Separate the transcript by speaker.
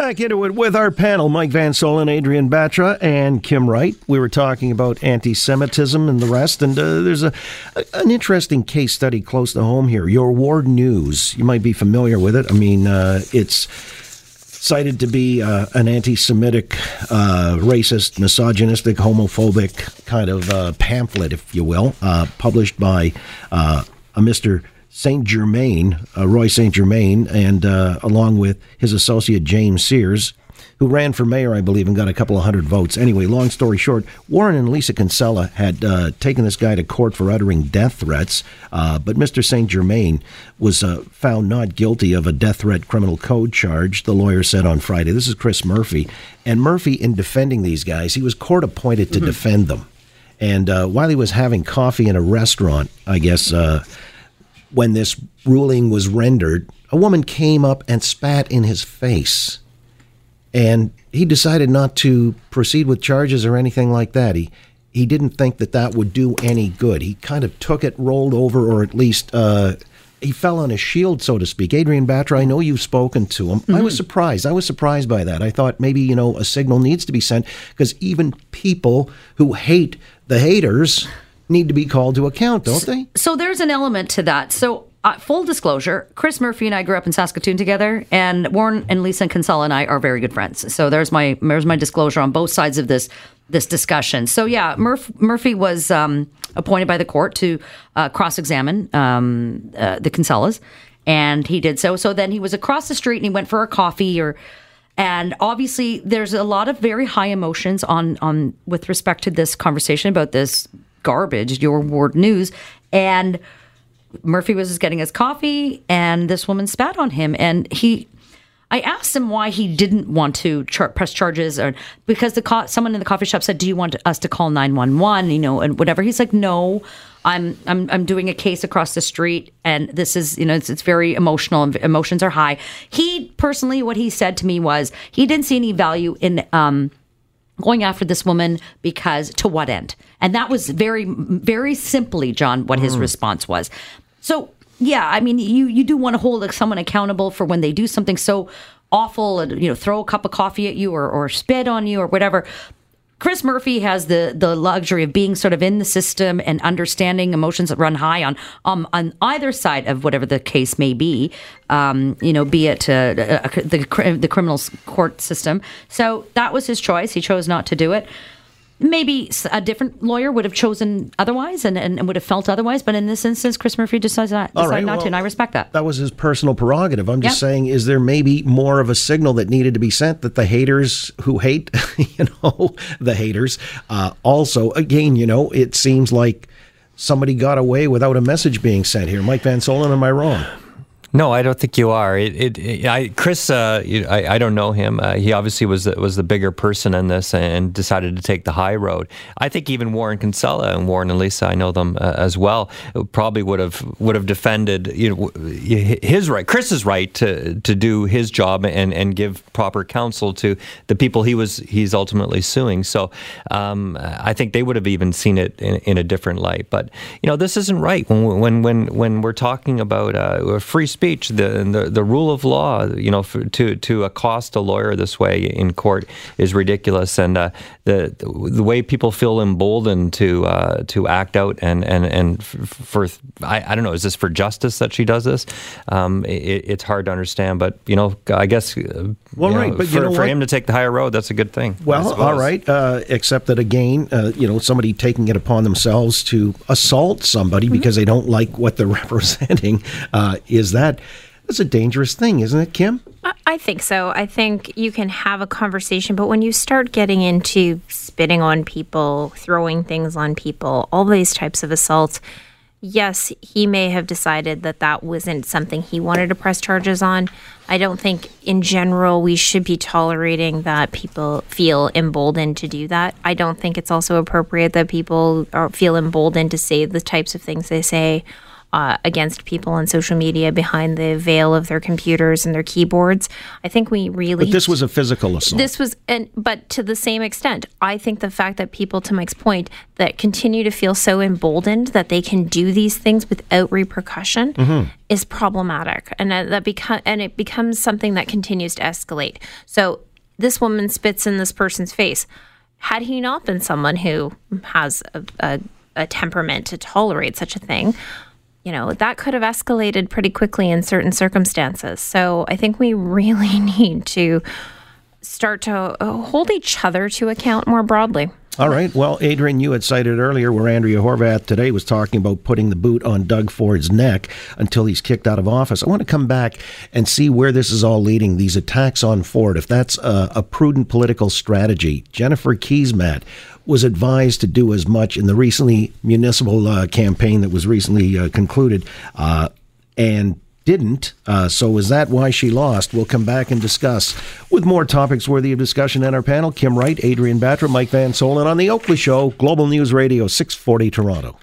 Speaker 1: Back into it with our panel, Mike Van Soelen, Adrian Batra, and Kim Wright. We were talking about anti-Semitism and the rest, and uh, there's a, a, an interesting case study close to home here. Your Ward News, you might be familiar with it. I mean, uh, it's cited to be uh, an anti-Semitic, uh, racist, misogynistic, homophobic kind of uh, pamphlet, if you will, uh, published by a Mr. St. Germaine, uh, Roy St. Germaine, and uh, along with his associate James Sears, who ran for mayor, I believe, and got a couple of hundred votes. Anyway, long story short, Warren and Lisa Kinsella had uh, taken this guy to court for uttering death threats, uh, but Mr. St. Germaine was uh, found not guilty of a death threat criminal code charge, the lawyer said on Friday. This is Chris Murphy. And Murphy, in defending these guys, he was court appointed to mm-hmm. defend them. And uh, while he was having coffee in a restaurant, I guess uh, when this ruling was rendered, a woman came up and spat in his face. And he decided not to proceed with charges or anything like that. He he didn't think that that would do any good. He kind of took it, rolled over, or at least uh, he fell on a shield, so to speak. Adrian Batra, I know you've spoken to him. Mm-hmm. I was mm-hmm. surprised. I was surprised by that. I thought maybe you know a signal needs to be sent because even people who hate the haters need to be called to account, don't they?
Speaker 2: So there's an element to that. So uh, full disclosure, Chris Murphy and I grew up in Saskatoon together, and Warren and Lisa and Kinsella and I are very good friends. So there's my there's my disclosure on both sides of this this discussion. So yeah, Murph, Murphy was um, appointed by the court to uh, cross-examine um, uh, the Kinsellas, and he did so. So then he was across the street and he went for a coffee or. And obviously, there's a lot of very high emotions on on with respect to this conversation about this garbage, your ward news. And Murphy was just getting his coffee, and this woman spat on him. And he, I asked him why he didn't want to char- press charges, or because the co- someone in the coffee shop said, "Do you want us to call nine one one?" You know, and whatever. He's like, "No." I'm I'm I'm doing a case across the street, and this is you know it's, it's very emotional. and Emotions are high. He personally, what he said to me was he didn't see any value in um, going after this woman because to what end? And that was very, very simply, John, what his mm. response was. So, yeah, I mean, you you do want to hold someone accountable for when they do something so awful and you know throw a cup of coffee at you or, or spit on you or whatever Chris Murphy has the the luxury of being sort of in the system and understanding emotions that run high on um, on either side of whatever the case may be. Um, you know, be it uh, uh, the the criminal court system. So that was his choice. He chose not to do it maybe a different lawyer would have chosen otherwise and, and, and, would have felt otherwise. But in this instance, Chris Murphy decides not, decided right, not well, to, and I respect that.
Speaker 1: That was his personal prerogative. I'm just yep. saying, is there maybe more of a signal that needed to be sent that the haters who hate, you know, the haters, uh, also, again, you know, it seems like somebody got away without a message being sent here. Mike Van Soelen, am I wrong?
Speaker 3: No, I don't think you are. It, it, it I, Chris, uh, I, I don't know him. Uh, he obviously was was the bigger person in this and decided to take the high road. I think even Warren Kinsella and Warren and Lisa, I know them uh, as well, probably would have would have defended you know his right, Chris's right to to do his job and and give proper counsel to the people he was he's ultimately suing. So um, I think they would have even seen it in, in, a different light. But you know, this isn't right when when when when we're talking about uh, free speech speech, the, the, the rule of law, you know, for, to to accost a lawyer this way in court is ridiculous, and uh, the the way people feel emboldened to uh, to act out and and and for I, I don't know, is this for justice that she does this? Um, it, it's hard to understand, but you know, I guess uh, well, right, know, but for, you know for him to take the higher road, that's a good thing.
Speaker 1: Well, all right, uh, except that again, uh, you know, somebody taking it upon themselves to assault somebody mm-hmm. because they don't like what they're representing uh, is that that that's a dangerous thing, isn't it, Kim?
Speaker 4: I think so. I think you can have a conversation, but when you start getting into spitting on people, throwing things on people, all these types of assaults, yes, he may have decided that that wasn't something he wanted to press charges on. I don't think, in general, we should be tolerating that people feel emboldened to do that. I don't think it's also appropriate that people are, feel emboldened to say the types of things they say uh, against people on social media behind the veil of their computers and their keyboards. I think we really.
Speaker 1: But this was a physical assault.
Speaker 4: This was, and but to the same extent, I think the fact that people, to Mike's point, that continue to feel so emboldened that they can do these things without repercussion
Speaker 1: Mm-hmm.
Speaker 4: is problematic, and that, that become and it becomes something that continues to escalate. So this woman spits in this person's face. Had he not been someone who has a, a, a temperament to tolerate such a thing, you know, that could have escalated pretty quickly in certain circumstances. So I think we really need to start to uh, hold each other to account more broadly.
Speaker 1: All right. Well, Adrian, you had cited earlier where Andrea Horwath today was talking about putting the boot on Doug Ford's neck until he's kicked out of office. I want to come back and see where this is all leading, these attacks on Ford, if that's a, a prudent political strategy. Jennifer Keesmaat was advised to do as much in the recently municipal uh, campaign that was recently uh, concluded. Uh, and didn't. Uh, so is that why she lost? We'll come back and discuss with more topics worthy of discussion in our panel. Kim Wright, Adrian Batra, Mike Van Soelen on the Oakley Show, Global News Radio, 640 Toronto.